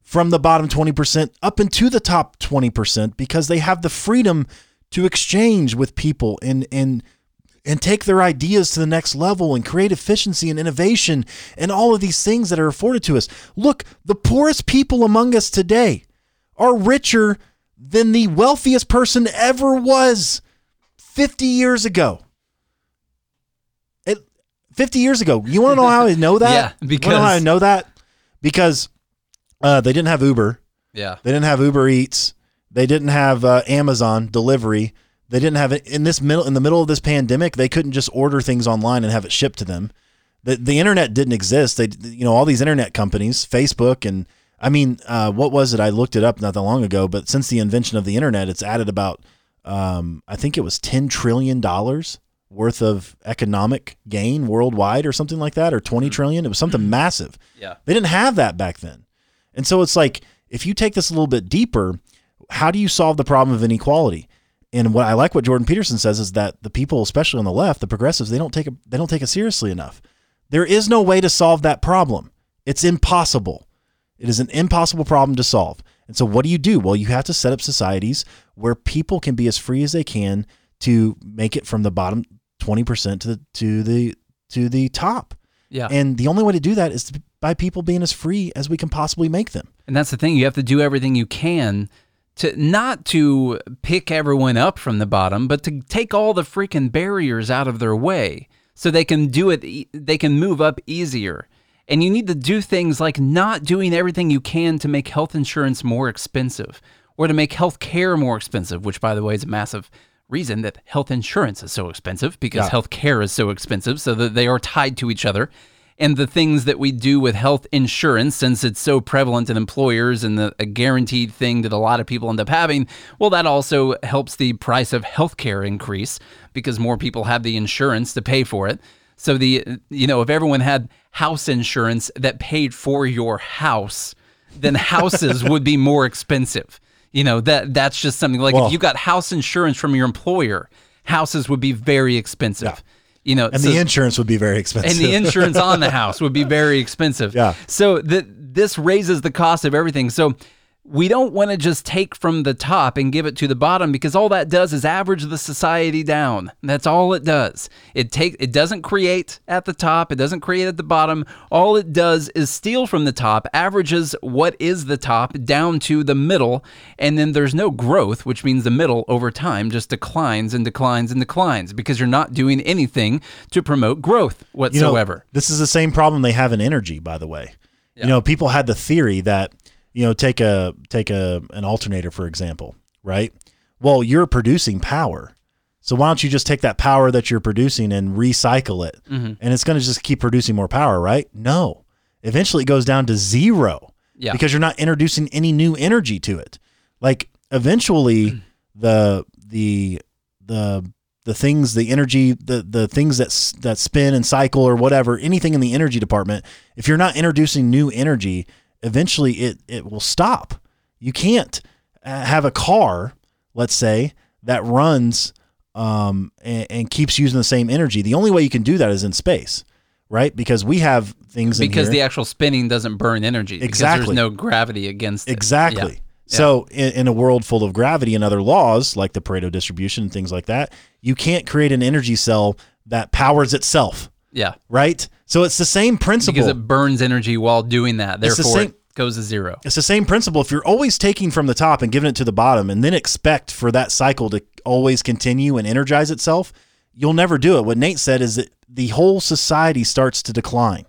from the bottom 20% up into the top 20% because they have the freedom to exchange with people and and and take their ideas to the next level and create efficiency and innovation and all of these things that are afforded to us. Look, the poorest people among us today are richer than the wealthiest person ever was 50 years ago. It, 50 years ago. You want to know how I know that? [LAUGHS] Yeah, You wanna know how I know that? Because uh, they didn't have Uber. yeah. They didn't have Uber Eats. They didn't have uh, Amazon delivery. They didn't have it in this middle in the middle of this pandemic. They couldn't just order things online and have it shipped to them. The the internet didn't exist. They you know all these internet companies, Facebook and I mean, uh, what was it? I looked it up not that long ago. But since the invention of the internet, it's added about um, I think it was ten trillion dollars worth of economic gain worldwide or something like that or 20 trillion. It was something [CLEARS THROAT] massive. Yeah. They didn't have that back then. And so it's like if you take this a little bit deeper, how do you solve the problem of inequality? And what I like what Jordan Peterson says is that the people, especially on the left, the progressives, they don't take it they don't take it seriously enough. There is no way to solve that problem. It's impossible. It is an impossible problem to solve. And so what do you do? Well, you have to set up societies where people can be as free as they can to make it from the bottom 20% to the to the to the top. Yeah. And the only way to do that is by people being as free as we can possibly make them. And that's the thing. You have to do everything you can to not to pick everyone up from the bottom, but to take all the freaking barriers out of their way so they can do it, they can move up easier. And you need to do things like not doing everything you can to make health insurance more expensive or to make health care more expensive, which, by the way, is a massive reason that health insurance is so expensive because Yeah. health care is so expensive, so that they are tied to each other. And the things that we do with health insurance, since it's so prevalent in employers and the, a guaranteed thing that a lot of people end up having, well, that also helps the price of healthcare increase because more people have the insurance to pay for it. So the you know if everyone had house insurance that paid for your house, then houses [LAUGHS] would be more expensive. You know that that's just something like Well- if you got house insurance from your employer, houses would be very expensive. You know, And so- the insurance would be very expensive. and the insurance on the [LAUGHS] house would be very expensive. Yeah. So th- this raises the cost of everything. So we don't want to just take from the top and give it to the bottom because all that does is average the society down. That's all it does. It take it doesn't create at the top, it doesn't create at the bottom. All it does is steal from the top, averages what is the top down to the middle, and then there's no growth, which means the middle over time just declines and declines and declines because you're not doing anything to promote growth you know, whatsoever. this is the same problem they have in energy, by the way. You know, people had the theory that, you know, take a take a an alternator for example, right? Well, you're producing power. So why don't you just take that power that you're producing and recycle it? Mm-hmm. And it's going to just keep producing more power, right? No. Eventually it goes down to zero. Yeah. Because you're not introducing any new energy to it. Like Mm. eventually [CLEARS THROAT] the the the the things the energy the the things that that spin and cycle or whatever anything in the energy department if you're not introducing new energy eventually it it will stop you can't uh, have a car let's say that runs um and, and keeps using the same energy the only way you can do that is in space right because we have things in because the actual spinning doesn't burn energy. Because Exactly. there's no gravity against it. Exactly. Yeah. So, in, in a world full of gravity and other laws like the Pareto distribution and things like that, you can't create an energy cell that powers itself, Yeah. right? So, it's the same principle. Because it burns energy while doing that. Therefore, same- it goes to zero. it's the same principle. If you're always taking from the top and giving it to the bottom and then expect for that cycle to always continue and energize itself, you'll never do it. What Nate said is that the whole society starts to decline.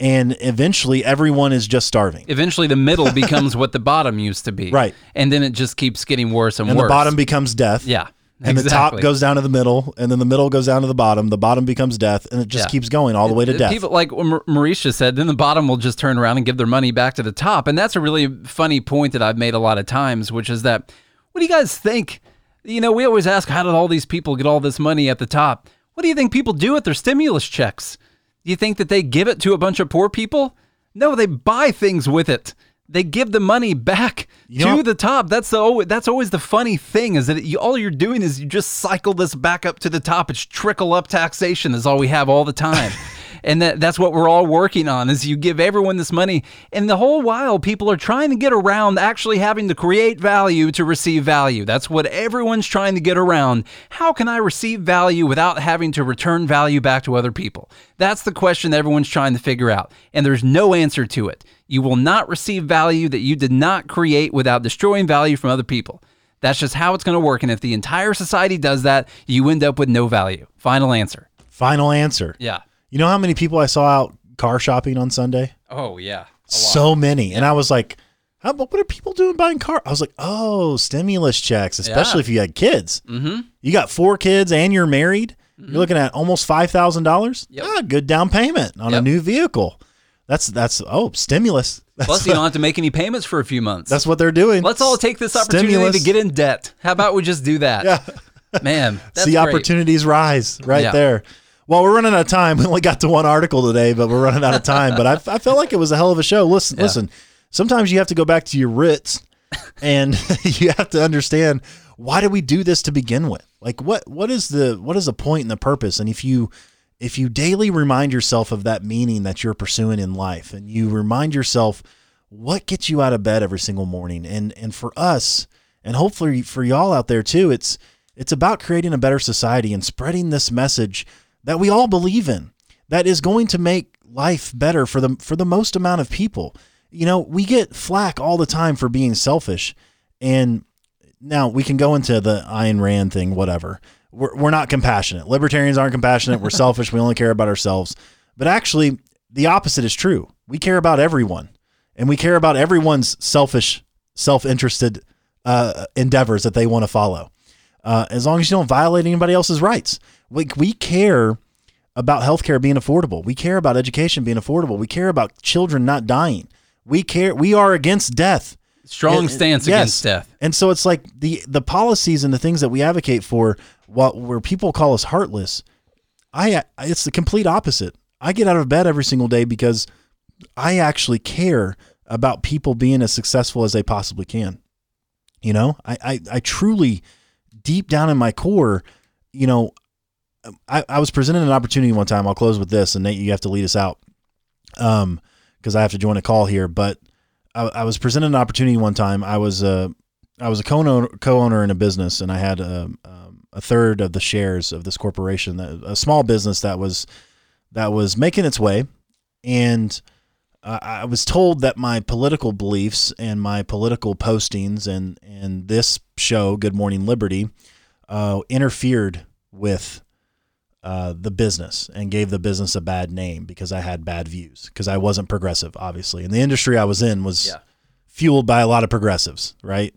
And eventually, everyone is just starving. Eventually, the middle becomes [LAUGHS] what the bottom used to be. Right. And then it just keeps getting worse and, And worse. the bottom becomes death. Yeah. And the top goes down to the middle, and then the middle goes down to the bottom. The bottom becomes death, and it just Yeah. keeps going all the way to death. People like what Mar- Maurice said, then the bottom will just turn around and give their money back to the top. And that's a really funny point that I've made a lot of times, which is that what do you guys think? You know, we always ask, how did all these people get all this money at the top? What do you think people do with their stimulus checks? Do you think that they give it to a bunch of poor people? No, they buy things with it. They give the money back You to know- the top. That's the that's always the funny thing is that you, all you're doing is you just cycle this back up to the top. It's trickle up taxation is all we have all the time. [LAUGHS] and that, that's what we're all working on is you give everyone this money. And the whole while people are trying to get around actually having to create value to receive value. That's what everyone's trying to get around. How can i receive value without having to return value back to other people? That's the question that everyone's trying to figure out. And there's no answer to it you will not receive value that you did not create without destroying value from other people that's just how it's going to work and if the entire society does that you end up with no value final answer Final answer. yeah You know how many people I saw out car shopping on Sunday? oh yeah So many, and I was like, how, "What are people doing buying car?" I was like, "Oh, stimulus checks, especially Yeah. if you had kids. mm-hmm You got four kids and you're married. You're looking at almost five thousand dollars. Yep. Ah, good down payment on a new vehicle. That's that's oh stimulus. That's, Plus, you don't have to make any payments for a few months. that's what they're doing. Let's all take this opportunity Stimulus. to get in debt. How about we just do that? Yeah. [LAUGHS] Man, [LAUGHS] that's See great. opportunities rise right Yeah. there. Well, we're running out of time. [LAUGHS] We only got to one article today, but we're running out of time. But I, I felt like it was a hell of a show. Listen, listen. Sometimes you have to go back to your roots, and you have to understand why do we do this to begin with? Like, what what is the what is the point and the purpose? And if you if you daily remind yourself of that meaning that you're pursuing in life, and you remind yourself what gets you out of bed every single morning, and and for us, and hopefully for y'all out there too, it's it's about creating a better society and spreading this message that we all believe in that is going to make life better for the for the most amount of people. You know, we get flack all the time for being selfish and now we can go into the Ayn Rand thing, whatever. We're, we're not compassionate. Libertarians aren't compassionate. We're selfish. We only care about ourselves. But actually, the opposite is true. We care about everyone, and we care about everyone's selfish, self-interested uh, endeavors that they want to follow. Uh, as long as you don't violate anybody else's rights, like we care about healthcare being affordable. We care about education being affordable. We care about children not dying. We care. We are against death. Strong stance yes. against death. And so it's like the the policies and the things that we advocate for, what where people call us heartless, I it's the complete opposite. I get out of bed every single day because I actually care about people being as successful as they possibly can. You know, I I, I truly, deep down in my core, you know, I, I was presented an opportunity one time. I'll close with this, and Nate, you have to lead us out, um, because I have to join a call here. But I, I was presented an opportunity one time. I was a I was a co-owner, co-owner in a business, and I had a, um, a third of the shares of this corporation, a small business that was that was making its way, and I I was told that my political beliefs and my political postings and and this show, Good Morning Liberty, uh, interfered with uh, the business and gave the business a bad name because I had bad views because I wasn't progressive, obviously, and the industry I was in was Yeah. fueled by a lot of progressives, right?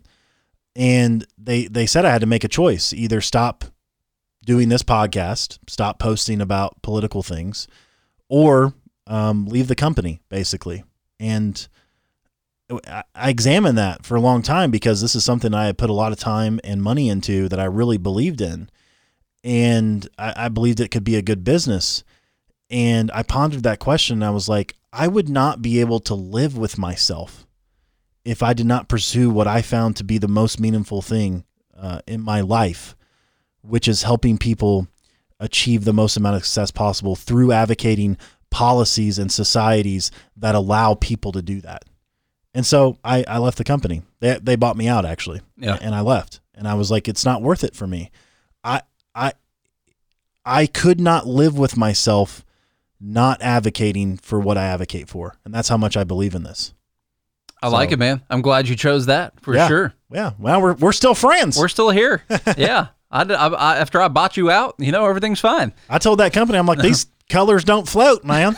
And they they said I had to make a choice: either stop doing this podcast, stop posting about political things, or um, leave the company, basically. And I examined that for a long time because this is something I had put a lot of time and money into that I really believed in. And I, I believed it could be a good business. And I pondered that question and I was like, I would not be able to live with myself if I did not pursue what I found to be the most meaningful thing uh, in my life, which is helping people achieve the most amount of success possible through advocating policies and societies that allow people to do that. And so I, I left the company. They, they bought me out actually. Yeah. And I left. And I was like, it's not worth it for me. I I I could not live with myself not advocating for what I advocate for. And that's how much I believe in this. I like it, man. I'm glad you chose that for Yeah. sure. Yeah. Well, we're, we're still friends. We're still here. [LAUGHS] yeah. I, I, I, after I bought you out, you know, everything's fine. I told that company, I'm like, [LAUGHS] these colors don't float, man.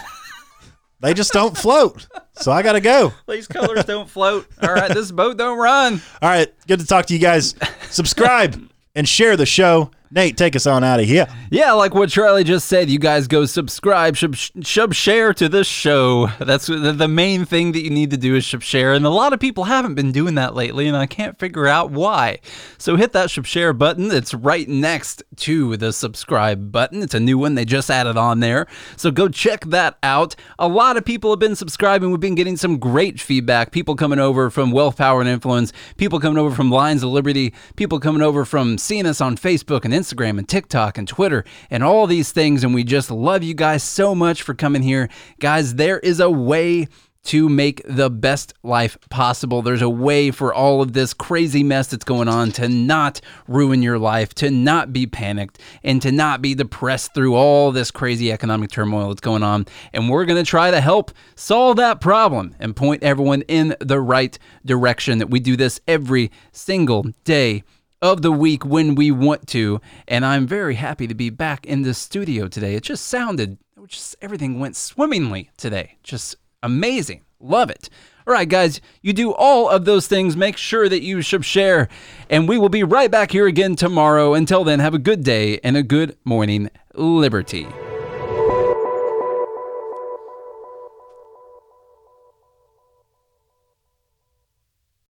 they just don't float. So I got to go. These colors don't float. All right, this boat don't run. All right. Good to talk to you guys. Subscribe and share the show. Nate, take us on out of here. Yeah, like what Charlie just said, you guys go subscribe, shub, shub share to this show. That's the, the main thing that you need to do is shub share. And a lot of people haven't been doing that lately, and I can't figure out why. So hit that shub share button. It's right next to the subscribe button. It's a new one they just added on there. So go check that out. A lot of people have been subscribing. We've been getting some great feedback. People coming over from Wealth, Power, and Influence, people coming over from Lions of Liberty, people coming over from seeing us on Facebook and Instagram and TikTok and Twitter and all these things. And we just love you guys so much for coming here. Guys, there is a way to make the best life possible. There's a way for all of this crazy mess that's going on to not ruin your life, to not be panicked, and to not be depressed through all this crazy economic turmoil that's going on. And we're going to try to help solve that problem and point everyone in the right direction. That we do this every single day of the week when we want to. And I'm very happy to be back in the studio today. It just sounded, just everything went swimmingly today. Just amazing. Love it. All right, guys, you do all of those things. Make sure that you should share. And we will be right back here again tomorrow. Until then, have a good day and a good morning, Liberty.